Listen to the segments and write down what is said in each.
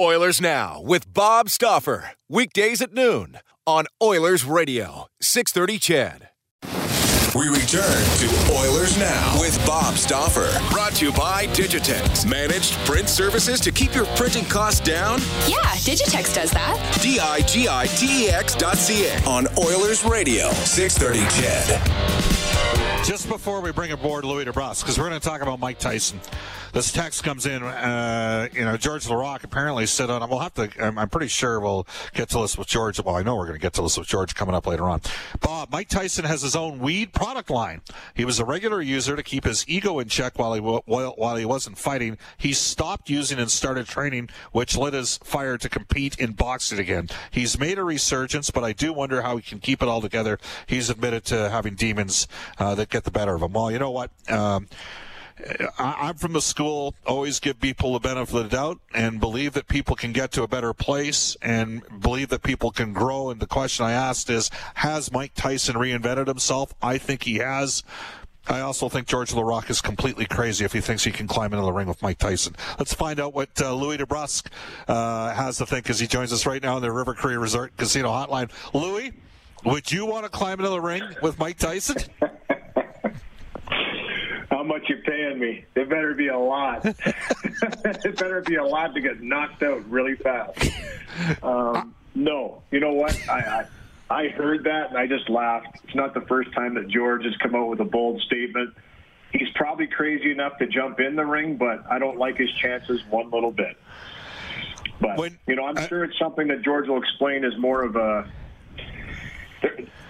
Oilers Now with Bob Stauffer. Weekdays at noon on Oilers Radio, 630 CHED. We return to Oilers Now with Bob Stauffer. Brought to you by Digitex. Managed print services to keep your printing costs down? Yeah, Digitex does that. D I G I T E X dot C A on Oilers Radio, 630 CHED. Just before we bring aboard Louis DeBrusk, because we're going to talk about Mike Tyson. This text comes in. Uh, you know, George Laraque apparently said on. We'll have to. I'm, I'm, pretty sure we'll get to this with George. Well, I know we're going to get to this with George coming up later on. Bob, Mike Tyson has his own weed product line. He was a regular user to keep his ego in check while he while, while he wasn't fighting. He stopped using and started training, which lit his fire to compete in boxing again. He's made a resurgence, but I do wonder how he can keep it all together. He's admitted to having demons uh, that get the better of him. Well, you know what? Um, I'm from the school, always give people the benefit of the doubt and believe that people can get to a better place and believe that people can grow. And the question I asked is, has Mike Tyson reinvented himself? I think he has. I also think George Laraque is completely crazy if he thinks he can climb into the ring with Mike Tyson. Let's find out what uh, Louis DeBrusk uh, has to think as he joins us right now in the River Cree Resort Casino Hotline. Louis, would you want to climb into the ring with Mike Tyson? how much you're paying me. It better be a lot. it better be a lot to get knocked out really fast. Um, no, you know what? I, I I heard that and I just laughed. It's not the first time that George has come out with a bold statement. He's probably crazy enough to jump in the ring, but I don't like his chances one little bit. But when, you know, I'm I, sure it's something that George will explain as more of a.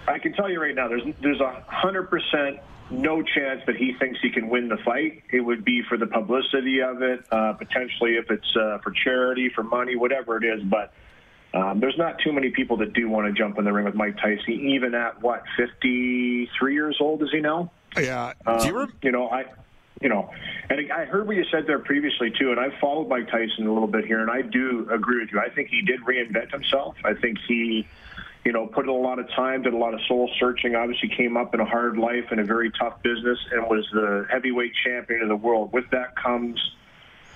I can tell you right now, there's there's a hundred percent no chance that he thinks he can win the fight. It would be for the publicity of it, uh, potentially if it's uh, for charity, for money, whatever it is. But um, there's not too many people that do want to jump in the ring with Mike Tyson, even at what 53 years old is he now? Yeah. Um, you, you know, I. You know, and I heard what you said there previously too, and I've followed Mike Tyson a little bit here, and I do agree with you. I think he did reinvent himself. I think he you know, put in a lot of time, did a lot of soul searching. Obviously, came up in a hard life and a very tough business, and was the heavyweight champion of the world. With that comes,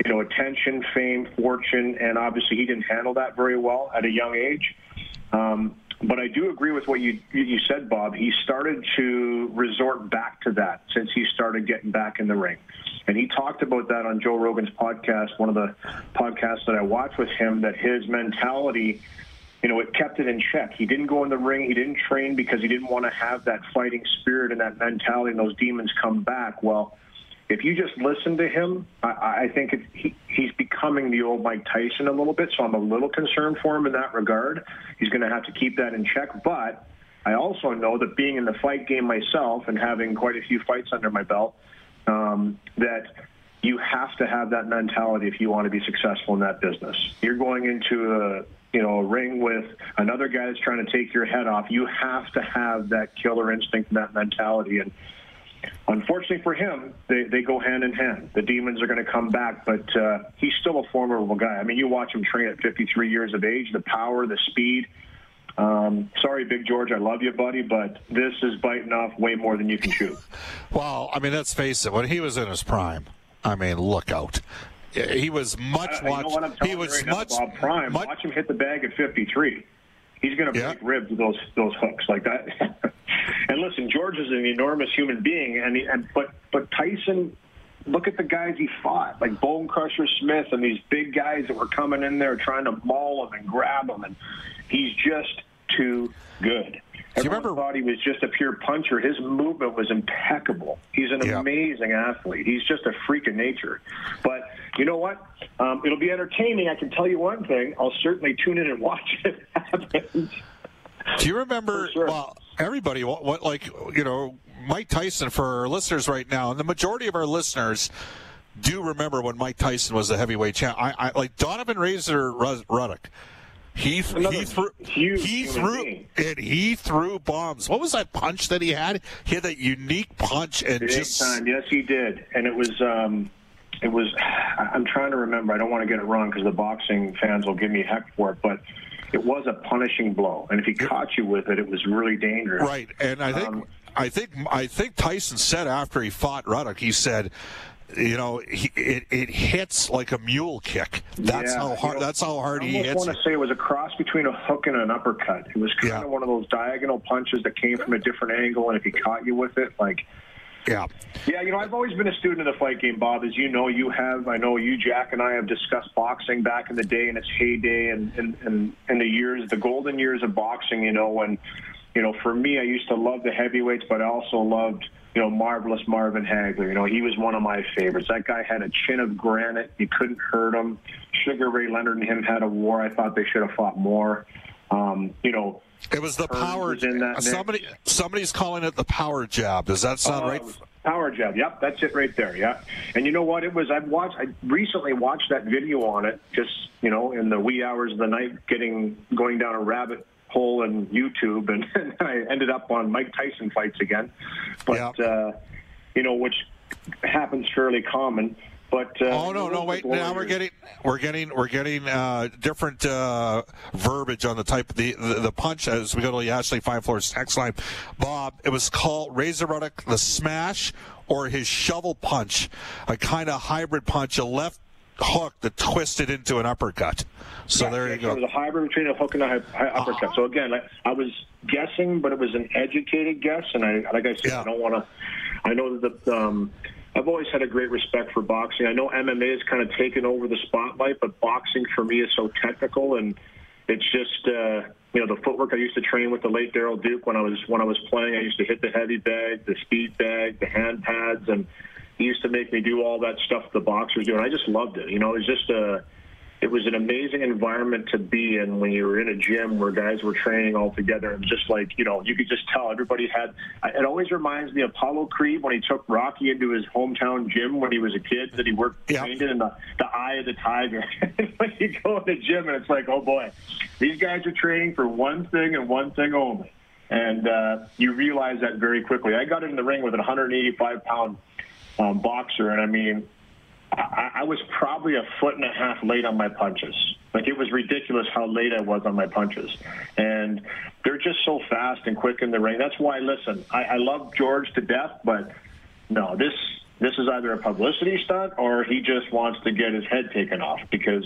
you know, attention, fame, fortune, and obviously he didn't handle that very well at a young age. Um, but I do agree with what you you said, Bob. He started to resort back to that since he started getting back in the ring. And he talked about that on Joe Rogan's podcast, one of the podcasts that I watched with him, that his mentality you know, it kept it in check. He didn't go in the ring. He didn't train because he didn't want to have that fighting spirit and that mentality and those demons come back. Well, if you just listen to him, I, I think it, he, he's becoming the old Mike Tyson a little bit. So I'm a little concerned for him in that regard. He's going to have to keep that in check. But I also know that being in the fight game myself and having quite a few fights under my belt, um, that you have to have that mentality if you want to be successful in that business. You're going into a you know, a ring with another guy that's trying to take your head off. You have to have that killer instinct and that mentality. And unfortunately for him, they, they go hand in hand. The demons are going to come back, but uh, he's still a formidable guy. I mean, you watch him train at 53 years of age, the power, the speed. Um, sorry, Big George, I love you, buddy, but this is biting off way more than you can chew. well, I mean, let's face it. When he was in his prime, I mean, look out he was much uh, watched. You know he was right much now, Bob Prime. Much, watch him hit the bag at 53. He's going to yeah. break ribs with those those hooks like that. and listen, George is an enormous human being, and, he, and but but Tyson. Look at the guys he fought, like Bone Crusher Smith, and these big guys that were coming in there trying to maul him and grab him, and he's just too good. Do you remember? thought he was just a pure puncher. His movement was impeccable. He's an yeah. amazing athlete. He's just a freak of nature. But you know what? Um, it'll be entertaining. I can tell you one thing. I'll certainly tune in and watch it happen. Do you remember? Sure. Well, everybody, what, what like you know, Mike Tyson for our listeners right now, and the majority of our listeners do remember when Mike Tyson was the heavyweight champ. I, I like Donovan Razor Ruddock. He, he threw he threw being. and he threw bombs. What was that punch that he had? He had that unique punch and Big just time. Yes, he did, and it was. um it was. I'm trying to remember. I don't want to get it wrong because the boxing fans will give me heck for it, but it was a punishing blow, and if he caught you with it, it was really dangerous. Right, and I think Um, I think I think Tyson said after he fought Ruddock, he said, you know, he, it it hits like a mule kick. That's Yeah, how you hard. know, that's how hard I he hits. want to say it was a cross between a hook and an uppercut. It was kind Yeah. of one of those diagonal punches that came from a different angle, and if he caught you with it, like Yeah, Yeah, you know, I've always been a student of the fight game, Bob. As you know, you have. I know you, Jack, and I have discussed boxing back in the day in its heyday and and and, and the years, the golden years of boxing. You know, when you know, for me, I used to love the heavyweights, but I also loved you know marvelous Marvin Hagler. You know, he was one of my favorites. That guy had a chin of granite. You couldn't hurt him. Sugar Ray Leonard and him had a war. I thought they should have fought more. Um, you know, it was the Hearns power. was in that mix. somebody somebody's calling it the power jab. Does that sound right? Uh, Power jab. Yep, that's it right there. Yeah. And you know what? It was. I've watched. I recently watched that video on it. Just you know, in the wee hours of the night, getting going down a rabbit hole in YouTube, and, I ended up on Mike Tyson fights again. But Yeah. uh, you know, which happens fairly common. But uh, Oh no, no, wait! Now we're getting, we're getting, we're getting uh, different uh, verbiage on the type of the, the the punch as we go to the Ashley Fine Floors text line. Bob, it was called Razor Ruddock the smash or his shovel punch, a kind of hybrid punch, a left hook that twisted into an uppercut. So Yeah, there you go. It was a hybrid between a hook and a hi- hi- uppercut. So again, I, I was guessing, but it was an educated guess, and I, like I said, Yeah. I don't want to. I know that um, I've always had a great respect for boxing. I know MMA has kind of taken over the spotlight, but boxing for me is so technical, and it's just uh, you know the footwork. I used to train with the late Daryl Duke when I was when I was playing. I used to hit the heavy bag, the speed bag, the hand pads, and he used to make me do all that stuff the boxers do, and I just loved it. You know, it was just a it was an amazing environment to be in when you were in a gym where guys were training all together and just like you know you could just tell everybody had it always reminds me of Apollo Creed when he took Rocky into his hometown gym when he was a kid that he worked Yeah. trained in the, the eye of the tiger when you go in the gym and it's like oh boy these guys are training for one thing and one thing only and uh, you realize that very quickly I got in the ring with a 185 pound um, boxer and I mean I, I was probably a foot and a half late on my punches. Like it was ridiculous how late I was on my punches, and they're just so fast and quick in the ring. That's why, listen, I, I love George to death, but no, this this is either a publicity stunt or he just wants to get his head taken off because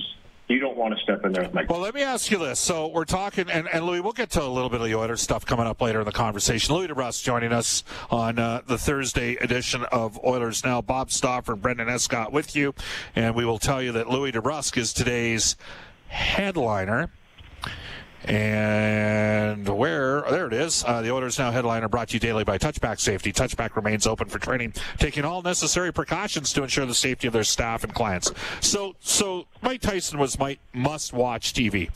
you don't want to step in there with Mike. Well, let me ask you this. So we're talking, and, and Louis, we'll get to a little bit of the Oilers stuff coming up later in the conversation. Louis DeBrusk joining us on uh, the Thursday edition of Oilers Now. Bob Stauffer and Brendan Escott with you, and we will tell you that Louis DeBrusk is today's headliner. And where there it is. Uh, the Oilers Now headliner brought to you daily by Touchback Safety. Touchback remains open for training, taking all necessary precautions to ensure the safety of their staff and clients. So, so Mike Tyson was my must-watch TV.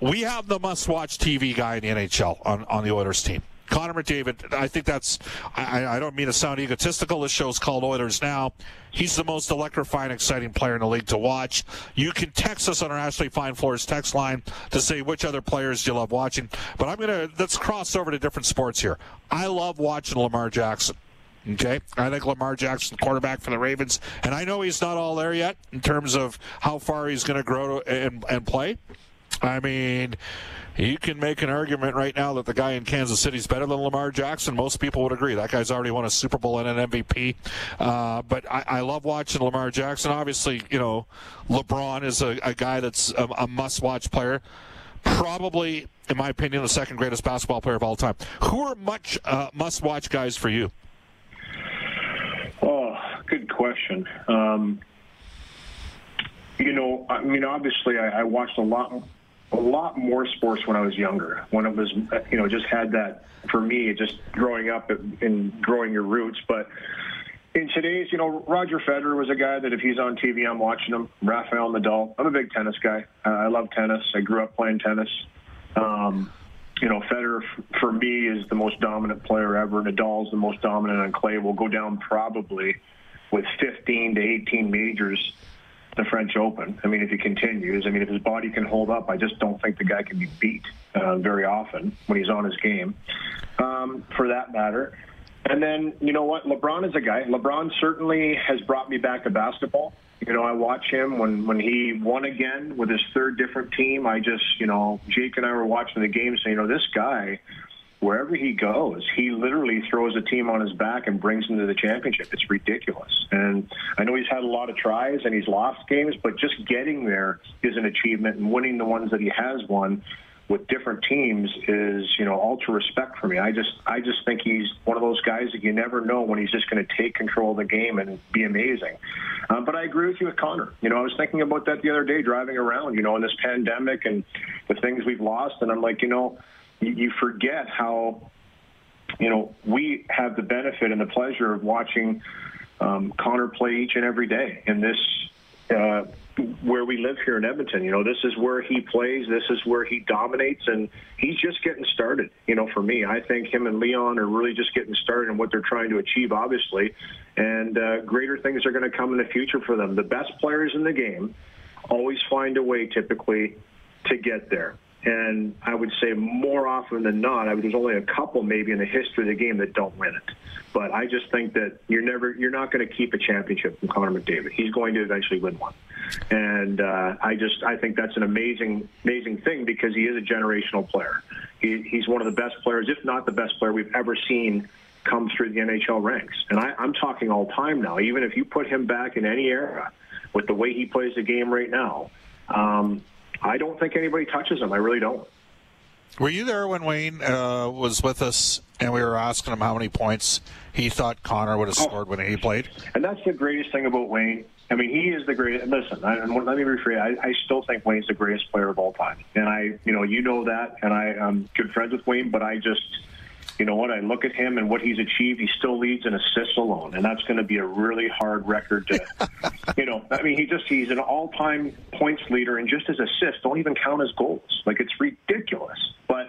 We have the must-watch TV guy in the NHL on, on the Oilers team. Connor McDavid, I think that's, I, I don't mean to sound egotistical. This show's called Oilers Now. He's the most electrifying, exciting player in the league to watch. You can text us on our Ashley Fine Floors text line to say which other players you love watching. But I'm going to, let's cross over to different sports here. I love watching Lamar Jackson. Okay, I think Lamar Jackson, quarterback for the Ravens, and I know he's not all there yet in terms of how far he's going to grow and, and play. I mean, you can make an argument right now that the guy in Kansas City is better than Lamar Jackson. Most people would agree. That guy's already won a Super Bowl and an MVP. Uh, but I, I love watching Lamar Jackson. Obviously, you know, LeBron is a, a guy that's a, a must-watch player. Probably, in my opinion, the second greatest basketball player of all time. Who are much uh, must-watch guys for you? Oh, good question. Um, you know, I mean, obviously, I, I watched a lot, a lot more sports when I was younger. When it was, you know, just had that for me, just growing up and growing your roots. But in today's, you know, Roger Federer was a guy that if he's on TV, I'm watching him. Rafael Nadal. I'm a big tennis guy. Uh, I love tennis. I grew up playing tennis. Um, you know, Federer for me is the most dominant player ever. Nadal's the most dominant on clay. Will go down probably with 15 to 18 majors the French Open. I mean, if he continues, I mean, if his body can hold up, I just don't think the guy can be beat uh, very often when he's on his game, um, for that matter. And then, you know what? LeBron is a guy. LeBron certainly has brought me back to basketball. You know, I watch him when when he won again with his third different team. I just, you know, Jake and I were watching the game, saying, you know, this guy wherever he goes, he literally throws a team on his back and brings them to the championship. It's ridiculous. And I know he's had a lot of tries and he's lost games, but just getting there is an achievement and winning the ones that he has won with different teams is, you know, all to respect for me. I just I just think he's one of those guys that you never know when he's just going to take control of the game and be amazing. Um, but I agree with you with Connor. You know, I was thinking about that the other day driving around, you know, in this pandemic and the things we've lost and I'm like, you know, you forget how, you know, we have the benefit and the pleasure of watching um, Connor play each and every day in this. Uh, where we live here in Edmonton. You know, this is where he plays. This is where he dominates, and he's just getting started. You know, for me, I think him and Leon are really just getting started in what they're trying to achieve, obviously, and uh, greater things are going to come in the future for them. The best players in the game always find a way, typically, to get there. And I would say more often than not, I mean, there's only a couple maybe in the history of the game that don't win it. But I just think that you're never, you're not going to keep a championship from Connor McDavid. He's going to eventually win one. And uh, I just, I think that's an amazing, amazing thing because he is a generational player. He, he's one of the best players, if not the best player we've ever seen come through the NHL ranks. And I, I'm talking all time now. Even if you put him back in any era with the way he plays the game right now, um, I don't think anybody touches him. I really don't. Were you there when Wayne uh, was with us and we were asking him how many points he thought Connor would have oh. scored when he played? And that's the greatest thing about Wayne. I mean, he is the greatest. Listen, I, let me rephrase. I, I still think Wayne's the greatest player of all time, and I, you know, you know that, and I, I'm good friends with Wayne. But I just, you know what? I look at him and what he's achieved. He still leads in assists alone, and that's going to be a really hard record to, you know. I mean, he just he's an all-time points leader, and just his assists don't even count as goals. Like it's ridiculous. But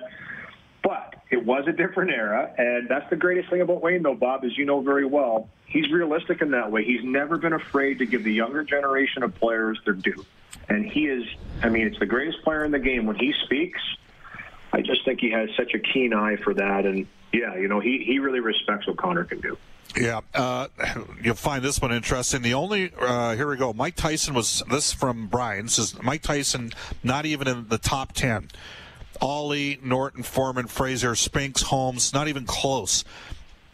but it was a different era, and that's the greatest thing about Wayne, though, Bob, as you know very well. He's realistic in that way. He's never been afraid to give the younger generation of players their due, and he is. I mean, it's the greatest player in the game when he speaks. I just think he has such a keen eye for that, and yeah, you know, he, he really respects what Connor can do. Yeah, uh, you'll find this one interesting. The only uh, here we go. Mike Tyson was this from Brian says Mike Tyson not even in the top ten. Ali, Norton, Foreman, Frazier, Spinks, Holmes, not even close.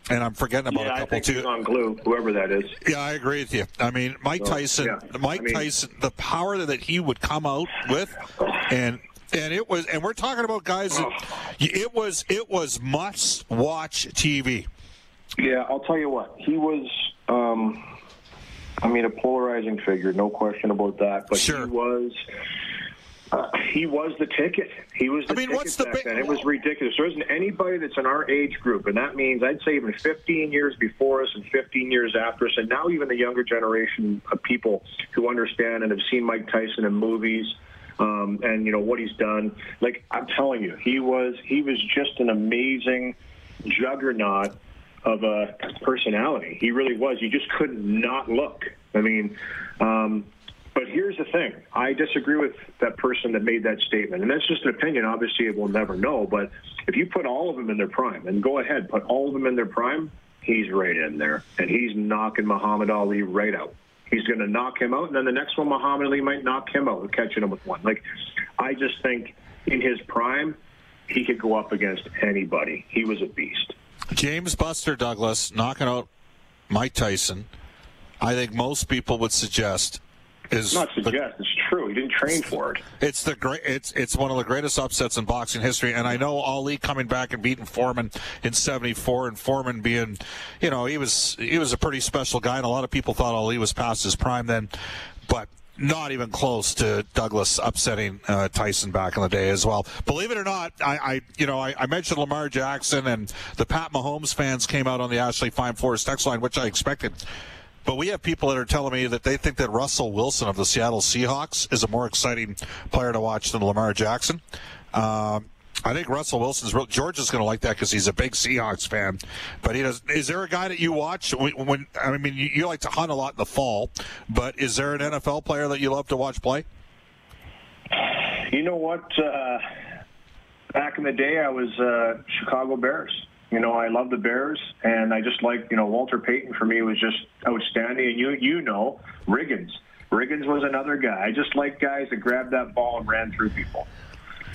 And I'm forgetting about yeah, a couple I think too. on glue, whoever that is. Yeah, I agree with you. I mean, Mike Tyson, yeah. Mike I mean, Tyson, the power that he would come out with, and and it was and we're talking about guys that it was it was must watch TV. Yeah, I'll tell you what. He was um I mean a polarizing figure, no question about that, but sure. he was uh, he was the ticket. He was the I mean, ticket what's the back then. It was ridiculous. There isn't anybody that's in our age group, and that means I'd say even 15 years before us and 15 years after us, and now even the younger generation of people who understand and have seen Mike Tyson in movies um, and you know what he's done. Like I'm telling you, he was he was just an amazing juggernaut of a personality. He really was. You just couldn't look. I mean, um, but here's the thing: I disagree with that person that made that statement, and that's just an opinion. Obviously, we'll never know. But if you put all of them in their prime, and go ahead, put all of them in their prime, he's right in there, and he's knocking Muhammad Ali right out. He's going to knock him out, and then the next one, Muhammad Ali might knock him out, catching him with one. Like, I just think in his prime, he could go up against anybody. He was a beast. James Buster Douglas knocking out Mike Tyson. I think most people would suggest is not suggest. The, it's true. He didn't train for it. It's the great. It's it's one of the greatest upsets in boxing history. And I know Ali coming back and beating Foreman in '74, and Foreman being, you know, he was he was a pretty special guy, and a lot of people thought Ali was past his prime then, but. Not even close to Douglas upsetting uh, Tyson back in the day as well. Believe it or not, I, I you know I, I, mentioned Lamar Jackson and the Pat Mahomes fans came out on the Ashley Fine Floors text line, which I expected but we have people that are telling me that they think that Russell Wilson of the Seattle Seahawks is a more exciting player to watch than Lamar Jackson. Um, I think Russell Wilson's real. George is going to like that because he's a big Seahawks fan. But he does. Is there a guy that you watch when? when I mean, you, like to hunt a lot in the fall, but is there an NFL player that you love to watch play? You know what? Uh, back in the day, I was uh, Chicago Bears. You know, I love the Bears, and I just like you know Walter Payton for me was just outstanding. And you you know Riggins. Riggins was another guy. I just like guys that grabbed that ball and ran through people.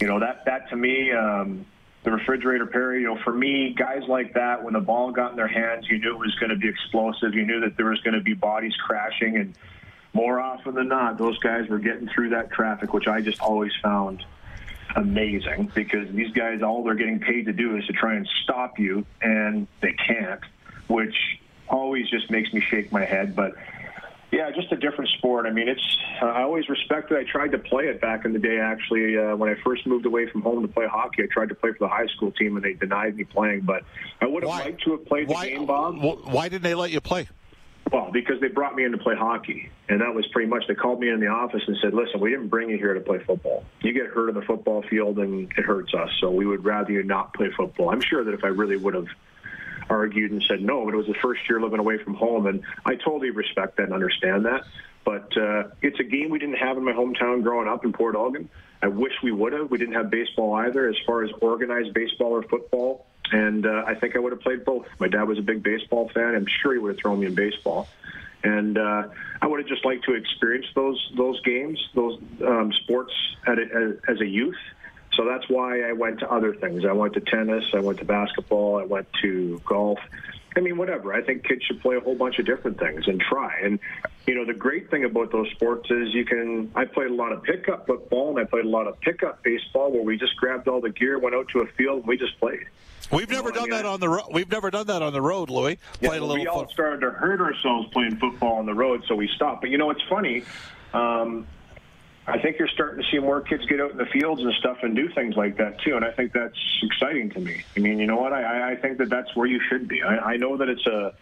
You know that that to me, um, the refrigerator Perry. You know, for me, guys like that, when the ball got in their hands, you knew it was going to be explosive. You knew that there was going to be bodies crashing, and more often than not, those guys were getting through that traffic, which I just always found amazing because these guys, all they're getting paid to do is to try and stop you, and they can't, which always just makes me shake my head. But yeah, just a different sport. I mean, it's I always respected. I tried to play it back in the day. Actually, uh, when I first moved away from home to play hockey, I tried to play for the high school team, and they denied me playing. But I would have liked to have played why, the game, Bob. Why didn't they let you play? Well, because they brought me in to play hockey, and that was pretty much. They called me in the office and said, "Listen, we didn't bring you here to play football. You get hurt on the football field, and it hurts us. So we would rather you not play football." I'm sure that if I really would have argued and said no, but it was the first year living away from home, and I totally respect that and understand that. But uh, it's a game we didn't have in my hometown growing up in Port Elgin. I wish we would have. We didn't have baseball either, as far as organized baseball or football. And uh, I think I would have played both. My dad was a big baseball fan. I'm sure he would have thrown me in baseball. And uh, I would have just liked to experience those those games, those um, sports at a, as, as a youth. So that's why I went to other things. I went to tennis, I went to basketball, I went to golf. I mean, whatever. I think kids should play a whole bunch of different things and try. And you know, the great thing about those sports is you can. I played a lot of pickup football and I played a lot of pickup baseball, where we just grabbed all the gear, went out to a field, and we just played. We've never done that on the road. We've never done that on the road, Louis. Yeah, played a little. We all started to hurt ourselves playing football on the road, so we stopped. But you know, it's funny. Um, I think you're starting to see more kids get out in the fields and stuff and do things like that too, and I think that's exciting to me. I mean, you know what? I, I think that that's where you should be. I, I know that it's a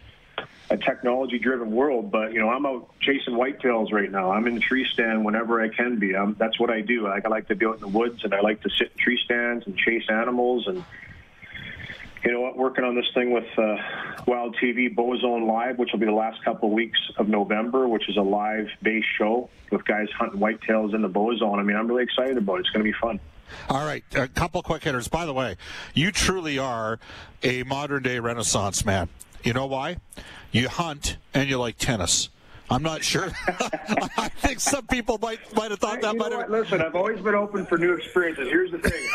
a technology-driven world, but you know, I'm out chasing whitetails right now. I'm in the tree stand whenever I can be. I'm, that's what I do. I, I like to be out in the woods, and I like to sit in tree stands and chase animals and you know what, working on this thing with uh, Wild TV Bozone Live, which will be the last couple of weeks of November, which is a live-based show with guys hunting whitetails in the Bozone. I mean, I'm really excited about it. It's going to be fun. All right, a couple quick hitters. By the way, you truly are a modern-day Renaissance man. You know why? You hunt and you like tennis. I'm not sure. I think some people might might have thought that. You might have... Listen, I've always been open for new experiences. Here's the thing: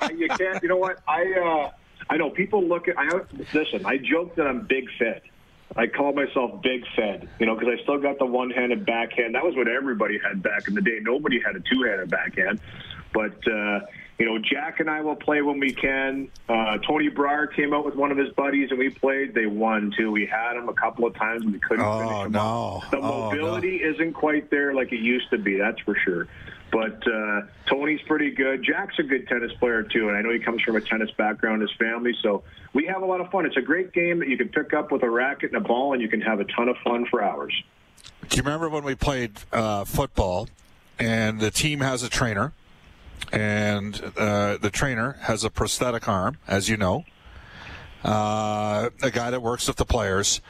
I, you can't. You know what? I. Uh, I know people look at. I listen. I joke that I'm big fed. I call myself big fed, you know, because I still got the one-handed backhand. That was what everybody had back in the day. Nobody had a two-handed backhand, but. uh you know, Jack and I will play when we can. Uh, Tony Brier came out with one of his buddies, and we played. They won too. We had him a couple of times, and we couldn't oh, finish them. No. The oh, mobility no. isn't quite there like it used to be. That's for sure. But uh, Tony's pretty good. Jack's a good tennis player too, and I know he comes from a tennis background. His family, so we have a lot of fun. It's a great game that you can pick up with a racket and a ball, and you can have a ton of fun for hours. Do you remember when we played uh, football, and the team has a trainer, and uh, the trainer has a prosthetic arm, as you know, uh, a guy that works with the players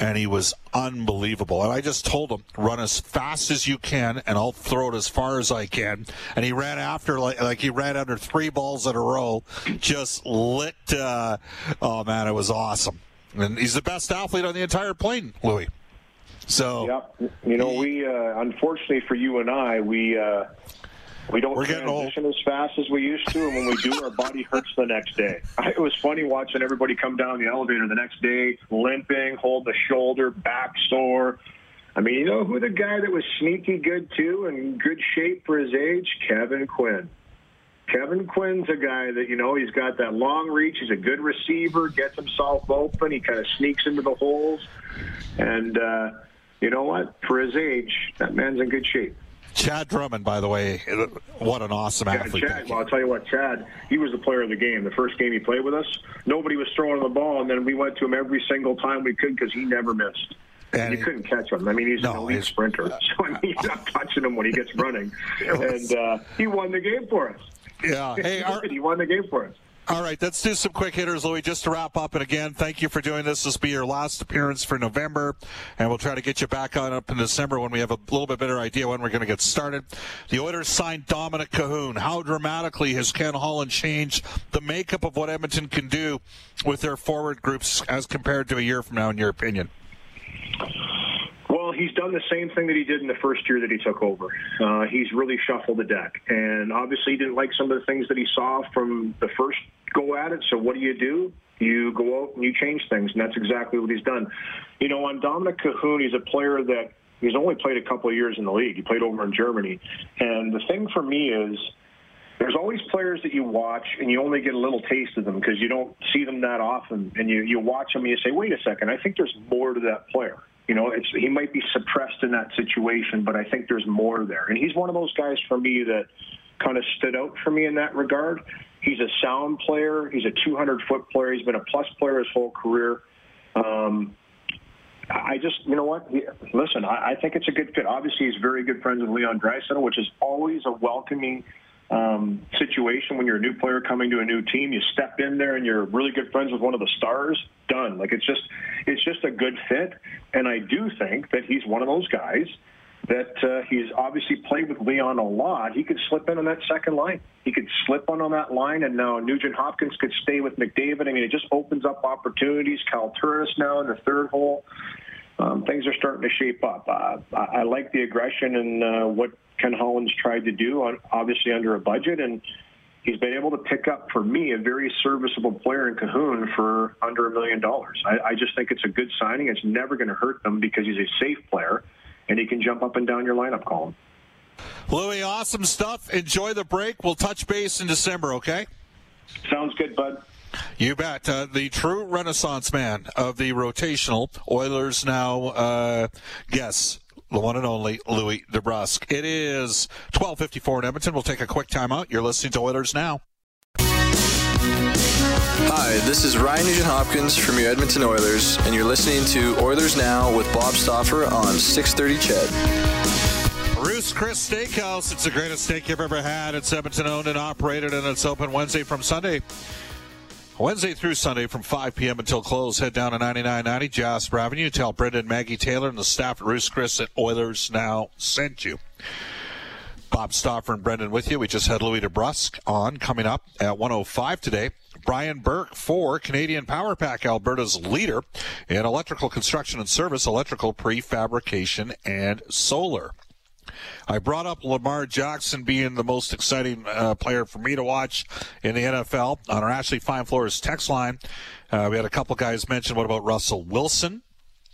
and he was unbelievable. And I just told him, run as fast as you can, and I'll throw it as far as I can. And he ran after like like he ran under three balls in a row, just lit. Uh, oh man, it was awesome. And he's the best athlete on the entire plane, Louis. So, yeah, you know, we uh, unfortunately for you and I, we. We don't We're transition as fast as we used to, and when we do, our body hurts the next day. It was funny watching everybody come down the elevator the next day, limping, hold the shoulder, back sore. I mean, you know who the guy that was sneaky good too and good shape for his age? Kevin Quinn. Kevin Quinn's a guy that, you know, he's got that long reach. He's a good receiver, gets himself open. He kind of sneaks into the holes. And, uh, you know what? For his age, that man's in good shape. Chad Drummond, by the way, what an awesome yeah, athlete. Chad, well, I'll tell you what, Chad, he was the player of the game. The first game he played with us, nobody was throwing the ball, and then we went to him every single time we could because he never missed. And you couldn't catch him. I mean, he's no, an elite sprinter, so I mean, you're not touching him when he gets running. and uh, he won the game for us. Yeah. Hey, our, he won the game for us. All right, let's do some quick hitters, Louis, just to wrap up. And again, thank you for doing this. This will be your last appearance for November, and we'll try to get you back on up in December when we have a little bit better idea when we're going to get started. The Oilers signed Dominic Kahun. How dramatically has Ken Holland changed the makeup of what Edmonton can do with their forward groups as compared to a year from now, in your opinion? Well, he's done the same thing that he did in the first year that he took over. Uh, he's really shuffled the deck, and obviously he didn't like some of the things that he saw from the first go at it. So what do you do? You go out and you change things, and that's exactly what he's done. You know, on Dominic Kahun, he's a player that he's only played a couple of years in the league. He played over in Germany, and the thing for me is there's always players that you watch and you only get a little taste of them because you don't see them that often, and you you watch them and you say, wait a second, I think there's more to that player. You know, it's, he might be suppressed in that situation, but I think there's more there. And he's one of those guys for me that kind of stood out for me in that regard. He's a sound player. He's a 200 foot player. He's been a plus player his whole career. Um, I just, you know what? Listen, I, I think it's a good fit. Obviously, he's very good friends with Leon Draisaitl, which is always a welcoming um, situation when you're a new player coming to a new team. You step in there and you're really good friends with one of the stars. Done. Like it's just, it's just a good fit. And I do think that he's one of those guys that uh, he's obviously played with Leon a lot. He could slip in on that second line. He could slip on on that line, and now Nugent Hopkins could stay with McDavid. I mean, it just opens up opportunities. Kyle Turris now in the third hole. Um, things are starting to shape up. Uh, I, I like the aggression and uh, what Ken Holland's tried to do, on, obviously under a budget, and he's been able to pick up for me a very serviceable player in Kahun for under a million dollars. I just think it's a good signing. It's never going to hurt them because he's a safe player and he can jump up and down your lineup column. Louis, awesome stuff. Enjoy the break. We'll touch base in December, okay? Sounds good, bud. You bet. Uh, the true renaissance man of the rotational Oilers now uh, guess the one and only Louis DeBrusk. It is 12:54 in Edmonton. We'll take a quick timeout. You're listening to Oilers now. Hi, this is Ryan Nugent Hopkins from your Edmonton Oilers, and you're listening to Oilers Now with Bob Stauffer on 630 CHED. Ruth's Chris Steakhouse. It's the greatest steak you've ever had. It's Edmonton owned and operated, and it's open Wednesday from Sunday. Wednesday through Sunday from 5 p.m. until close. Head down to 9990 Jasper Avenue. Tell Brendan, Maggie Taylor, and the staff at Ruth's Chris at Oilers Now sent you. Bob Stauffer and Brendan with you. We just had Louis DeBrusk on coming up at 105 today. Brian Burke for Canadian Power Pack, Alberta's leader in electrical construction and service, electrical prefabrication, and solar. I brought up Lamar Jackson being the most exciting uh, player for me to watch in the NFL on our Ashley Fine Floors text line. Uh, we had a couple guys mention what about Russell Wilson?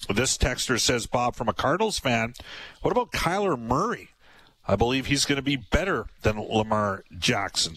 This texter says, Bob, from a Cardinals fan, what about Kyler Murray? I believe he's going to be better than Lamar Jackson.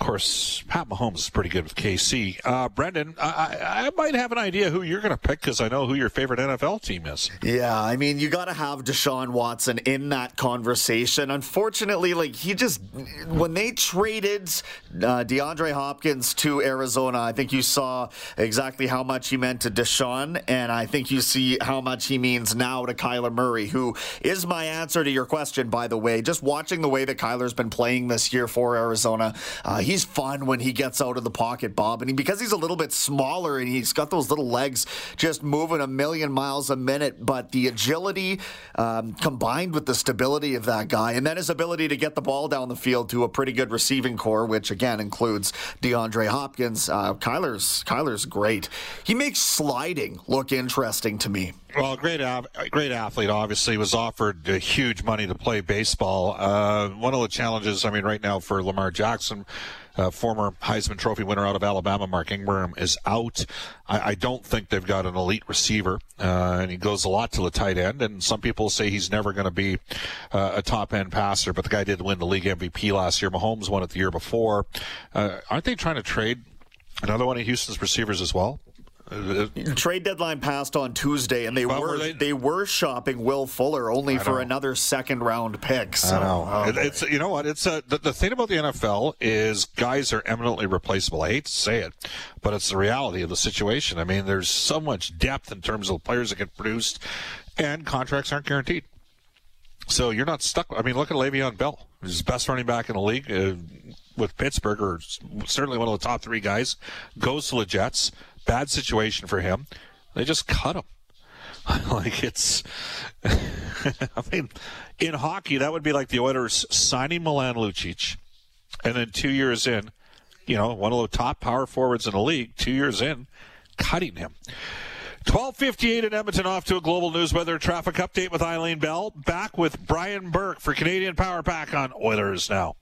Of course, Pat Mahomes is pretty good with KC. Uh, Brendan, I, I, might have an idea who you're going to pick because I know who your favorite NFL team is. Yeah, I mean, you got to have Deshaun Watson in that conversation. Unfortunately, like he just when they traded uh, DeAndre Hopkins to Arizona, I think you saw exactly how much he meant to Deshaun, and I think you see how much he means now to Kyler Murray, who is my answer to your question. By the way, just watching the way that Kyler's been playing this year for Arizona. Uh, he's fun when he gets out of the pocket, Bob. And he, because he's a little bit smaller and he's got those little legs just moving a million miles a minute, but the agility um, combined with the stability of that guy, and then his ability to get the ball down the field to a pretty good receiving corps, which again includes DeAndre Hopkins. Uh, Kyler's Kyler's great. He makes sliding look interesting to me. Well, great, great athlete. Obviously, was offered huge money to play baseball. Uh, one of the challenges, I mean, right now for Lamar Jackson, uh, former Heisman Trophy winner out of Alabama, Mark Ingram, is out. I, I don't think they've got an elite receiver, uh, and he goes a lot to the tight end. And some people say he's never going to be uh, a top end passer, but the guy did win the league MVP last year. Mahomes won it the year before. Uh, aren't they trying to trade another one of Houston's receivers as well? Trade deadline passed on Tuesday, and they well, were, were they... they... were shopping Will Fuller only for another second round pick. So, I know. Oh, it, it's you know what it's a, the, the thing about the NFL is guys are eminently replaceable. I hate to say it, but it's the reality of the situation. I mean, there's so much depth in terms of the players that get produced, and contracts aren't guaranteed. So you're not stuck. I mean, look at Le'Veon Bell. who's the best running back in the league uh, with Pittsburgh, or certainly one of the top three guys. Goes to the Jets. Bad situation for him. They just cut him. like it's, I mean, in hockey that would be like the Oilers signing Milan Lucic, and then two years in, you know, one of the top power forwards in the league, two years in, cutting him. 1258 in Edmonton off to a global news weather traffic update with Eileen Bell. Back with Brian Burke for Canadian Power Pack on Oilers Now.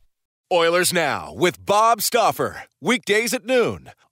Oilers Now with Bob Stauffer. Weekdays at noon